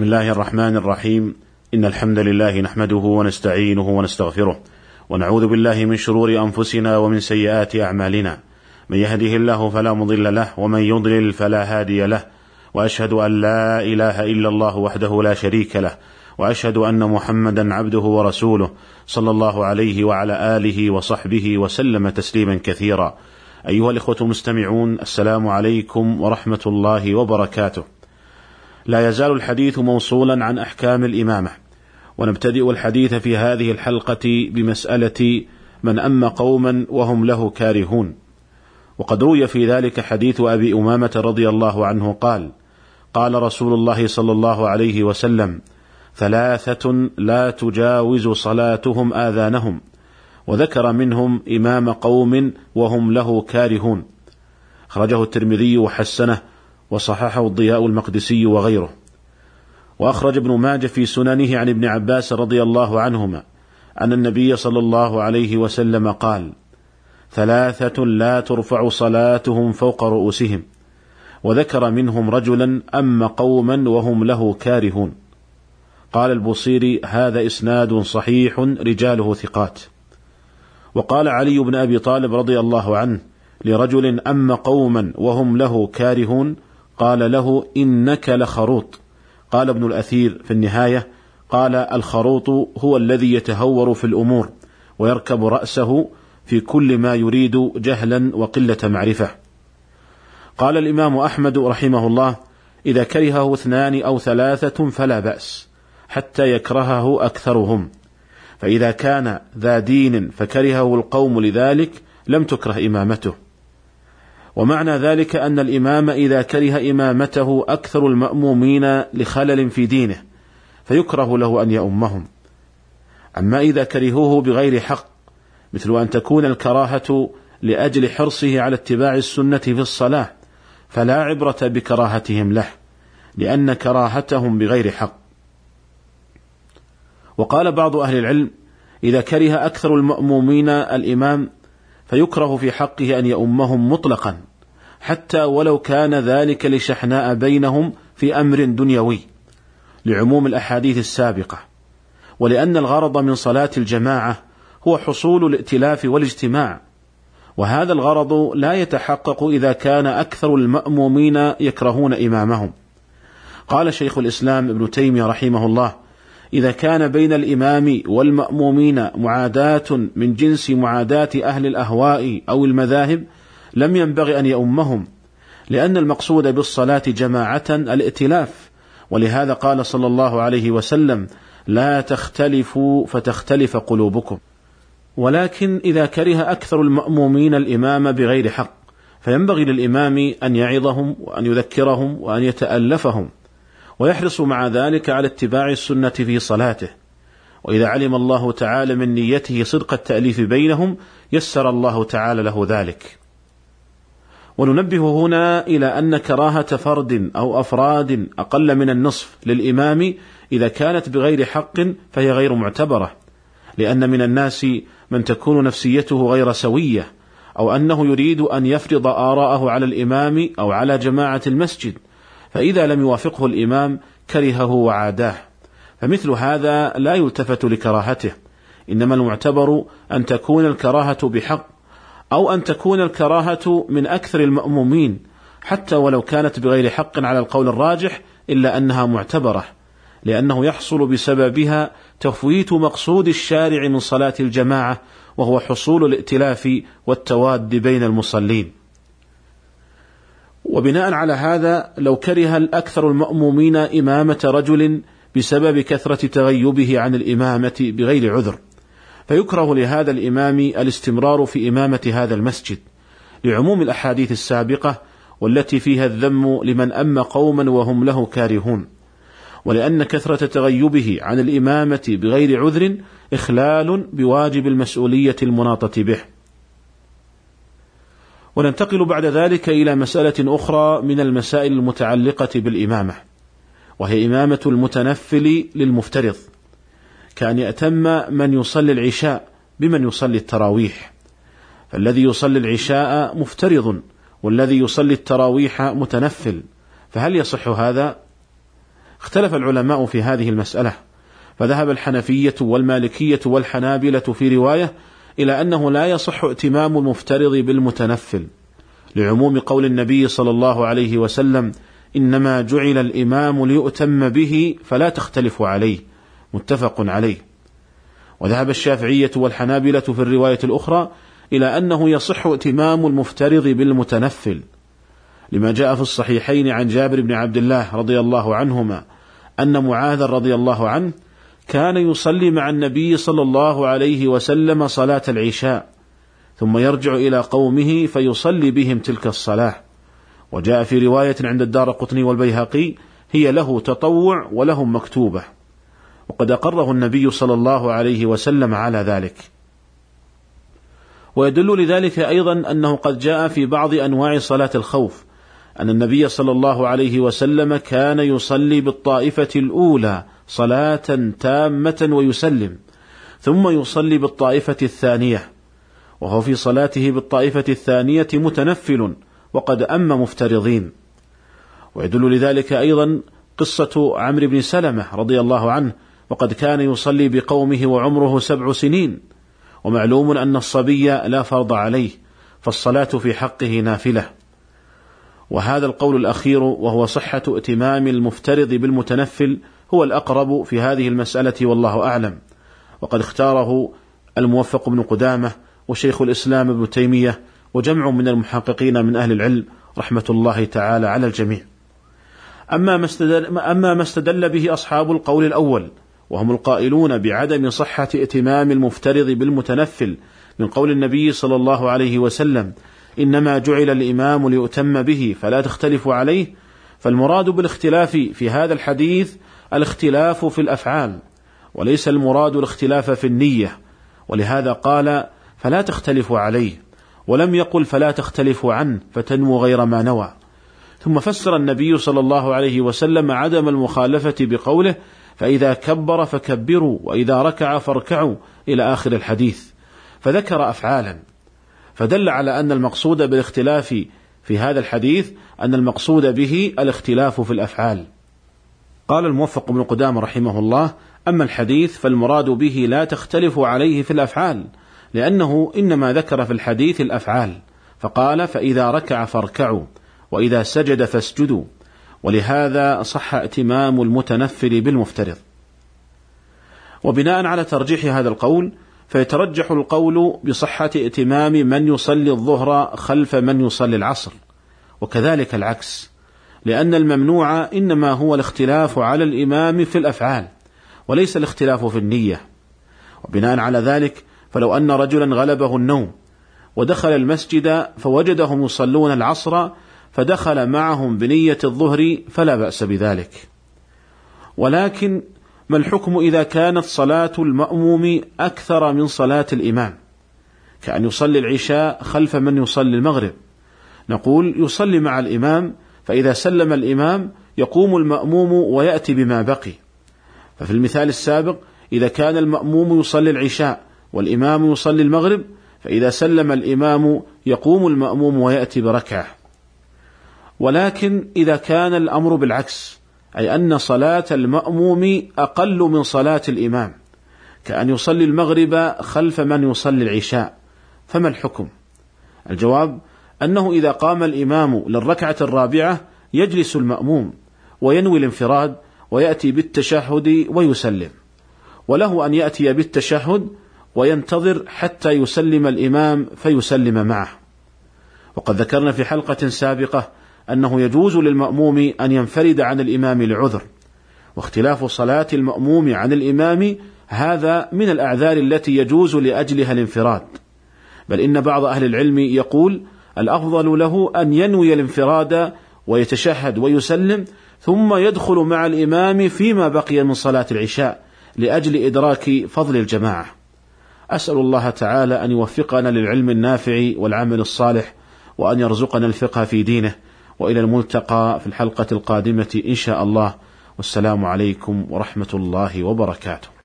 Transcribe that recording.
بسم الله الرحمن الرحيم ان الحمد لله نحمده ونستعينه ونستغفره ونعوذ بالله من شرور انفسنا ومن سيئات اعمالنا من يهده الله فلا مضل له ومن يضلل فلا هادي له واشهد ان لا اله الا الله وحده لا شريك له واشهد ان محمدا عبده ورسوله صلى الله عليه وعلى اله وصحبه وسلم تسليما كثيرا ايها الاخوه المستمعون السلام عليكم ورحمه الله وبركاته لا يزال الحديث موصولا عن أحكام الإمامة. ونبتدئ الحديث في هذه الحلقة بمسألة من أما قوما وهم له كارهون. وقد روي في ذلك حديث أبي أمامة رضي الله عنه قال قال رسول الله صلى الله عليه وسلم ثلاثة لا تجاوز صلاتهم آذانهم. وذكر منهم إمام قوم وهم له كارهون. خرجه الترمذي وحسنه وصححه الضياء المقدسي وغيره. وأخرج ابن ماجه في سننه عن ابن عباس رضي الله عنهما أن النبي صلى الله عليه وسلم قال ثلاثة لا ترفع صلاتهم فوق رؤوسهم وذكر منهم رجلا أما قوما وهم له كارهون. قال البوصيري هذا إسناد صحيح رجاله ثقات. وقال علي بن أبي طالب رضي الله عنه لرجل أما قوما وهم له كارهون قال له إنك لخروط. قال ابن الأثير في النهاية قال الخروط هو الذي يتهور في الأمور ويركب رأسه في كل ما يريد جهلا وقلة معرفة. قال الإمام أحمد رحمه الله إذا كرهه اثنان أو ثلاثة فلا بأس حتى يكرهه أكثرهم. فإذا كان ذا دين فكرهه القوم لذلك لم تكره إمامته. ومعنى ذلك أن الإمام إذا كره إمامته أكثر المأمومين لخلل في دينه فيكره له أن يؤمهم. أما إذا كرهوه بغير حق مثل أن تكون الكراهة لأجل حرصه على اتباع السنة في الصلاة فلا عبرة بكراهتهم له لأن كراهتهم بغير حق. وقال بعض أهل العلم إذا كره أكثر المأمومين الإمام فيكره في حقه أن يؤمهم مطلقا. حتى ولو كان ذلك لشحناء بينهم في أمر دنيوي لعموم الأحاديث السابقة ولأن الغرض من صلاة الجماعة هو حصول الائتلاف والاجتماع وهذا الغرض لا يتحقق إذا كان أكثر المأمومين يكرهون إمامهم. قال شيخ الإسلام ابن تيمية رحمه الله إذا كان بين الإمام والمأمومين معاداة من جنس معاداة أهل الأهواء أو المذاهب لم ينبغي أن يؤمهم لأن المقصود بالصلاة جماعة الائتلاف. ولهذا قال صلى الله عليه وسلم لا تختلفوا فتختلف قلوبكم. ولكن إذا كره أكثر المأمومين الإمام بغير حق فينبغي للإمام أن يعظهم وأن يذكرهم وأن يتألفهم ويحرص مع ذلك على اتباع السنة في صلاته. وإذا علم الله تعالى من نيته صدق التأليف بينهم يسر الله تعالى له ذلك. وننبه هنا إلى أن كراهة فرد أو أفراد أقل من النصف للإمام إذا كانت بغير حق فهي غير معتبرة لأن من الناس من تكون نفسيته غير سوية أو أنه يريد أن يفرض آراءه على الإمام أو على جماعة المسجد فإذا لم يوافقه الإمام كرهه وعاداه. فمثل هذا لا يلتفت لكراهته إنما المعتبر أن تكون الكراهة بحق أو أن تكون الكراهة من أكثر المأمومين حتى ولو كانت بغير حق على القول الراجح إلا أنها معتبرة لأنه يحصل بسببها تفويت مقصود الشارع من صلاة الجماعة وهو حصول الائتلاف والتواد بين المصلين. وبناء على هذا لو كره الأكثر المأمومين إمامة رجل بسبب كثرة تغيبه عن الإمامة بغير عذر. فيكره لهذا الإمام الاستمرار في إمامة هذا المسجد لعموم الأحاديث السابقة والتي فيها الذم لمن أم قوما وهم له كارهون ولأن كثرة تغيبه عن الإمامة بغير عذر إخلال بواجب المسؤولية المناطة به. وننتقل بعد ذلك إلى مسألة أخرى من المسائل المتعلقة بالإمامة وهي إمامة المتنفل للمفترض. كأن يأتم من يصلي العشاء بمن يصلي التراويح. فالذي يصلي العشاء مفترض والذي يصلي التراويح متنفل. فهل يصح هذا؟ اختلف العلماء في هذه المسألة. فذهب الحنفية والمالكية والحنابلة في رواية إلى أنه لا يصح ائتمام المفترض بالمتنفل. لعموم قول النبي صلى الله عليه وسلم إنما جعل الإمام ليؤتم به فلا تختلف عليه. متفق عليه. وذهب الشافعية والحنابلة في الرواية الأخرى إلى أنه يصح ائتمام المفترض بالمتنفل لما جاء في الصحيحين عن جابر بن عبد الله رضي الله عنهما أن معاذ رضي الله عنه كان يصلي مع النبي صلى الله عليه وسلم صلاة العشاء ثم يرجع إلى قومه فيصلي بهم تلك الصلاة. وجاء في رواية عند الدار قطني والبيهقي هي له تطوع ولهم مكتوبة. وقد أقره النبي صلى الله عليه وسلم على ذلك. ويدل لذلك أيضا أنه قد جاء في بعض أنواع صلاة الخوف أن النبي صلى الله عليه وسلم كان يصلي بالطائفة الأولى صلاة تامة ويسلم ثم يصلي بالطائفة الثانية وهو في صلاته بالطائفة الثانية متنفل وقد أم مفترضين. ويدل لذلك أيضا قصة عمرو بن سلمة رضي الله عنه وقد كان يصلي بقومه وعمره سبع سنين. ومعلوم أن الصبي لا فرض عليه فالصلاة في حقه نافلة. وهذا القول الأخير وهو صحة ائتمام المفترض بالمتنفل هو الأقرب في هذه المسألة والله أعلم. وقد اختاره الموفق بن قدامة وشيخ الإسلام ابن تيمية وجمع من المحققين من أهل العلم رحمة الله تعالى على الجميع. أما ما استدل, أما ما استدل به أصحاب القول الأول وهم القائلون بعدم صحة ائتمام المفترض بالمتنفل من قول النبي صلى الله عليه وسلم إنما جعل الإمام ليؤتم به فلا تختلف عليه فالمراد بالاختلاف في هذا الحديث الاختلاف في الأفعال وليس المراد الاختلاف في النية ولهذا قال فلا تختلف عليه ولم يقل فلا تختلف عنه فتنمو غير ما نوى. ثم فسر النبي صلى الله عليه وسلم عدم المخالفة بقوله فإذا كبر فكبروا وإذا ركع فاركعوا إلى آخر الحديث. فذكر افعالا. فدل على أن المقصود بالاختلاف في هذا الحديث أن المقصود به الاختلاف في الأفعال. قال الموفق بن قدامة رحمه الله أما الحديث فالمراد به لا تختلف عليه في الأفعال لأنه إنما ذكر في الحديث الأفعال. فقال فإذا ركع فاركعوا وإذا سجد فاسجدوا. ولهذا صح ائتمام المتنفل بالمفترض. وبناء على ترجيح هذا القول فيترجح القول بصحة ائتمام من يصلي الظهر خلف من يصلي العصر. وكذلك العكس لأن الممنوع إنما هو الاختلاف على الإمام في الأفعال وليس الاختلاف في النية. وبناء على ذلك فلو أن رجلا غلبه النوم ودخل المسجد فوجدهم يصلون العصر فدخل معهم بنية الظهر فلا بأس بذلك. ولكن ما الحكم إذا كانت صلاة المأموم أكثر من صلاة الإمام؟ كأن يصلي العشاء خلف من يصلي المغرب. نقول يصلي مع الإمام فإذا سلم الإمام يقوم المأموم ويأتي بما بقي. ففي المثال السابق إذا كان المأموم يصلي العشاء والإمام يصلي المغرب فإذا سلم الإمام يقوم المأموم ويأتي بركعة. ولكن إذا كان الأمر بالعكس أي أن صلاة المأموم أقل من صلاة الإمام كأن يصلي المغرب خلف من يصلي العشاء فما الحكم؟ الجواب أنه إذا قام الإمام للركعة الرابعة يجلس المأموم وينوي الانفراد ويأتي بالتشهد ويسلم وله أن يأتي بالتشهد وينتظر حتى يسلم الإمام فيسلم معه وقد ذكرنا في حلقة سابقة أنه يجوز للمأموم أن ينفرد عن الإمام لعذر واختلاف صلاة المأموم عن الإمام هذا من الأعذار التي يجوز لأجلها الانفراد بل إن بعض أهل العلم يقول الأفضل له أن ينوي الانفراد ويتشهد ويسلم ثم يدخل مع الإمام فيما بقي من صلاة العشاء لأجل إدراك فضل الجماعة. أسأل الله تعالى أن يوفقنا للعلم النافع والعمل الصالح وأن يرزقنا الفقه في دينه وإلى الملتقى في الحلقة القادمة إن شاء الله والسلام عليكم ورحمة الله وبركاته.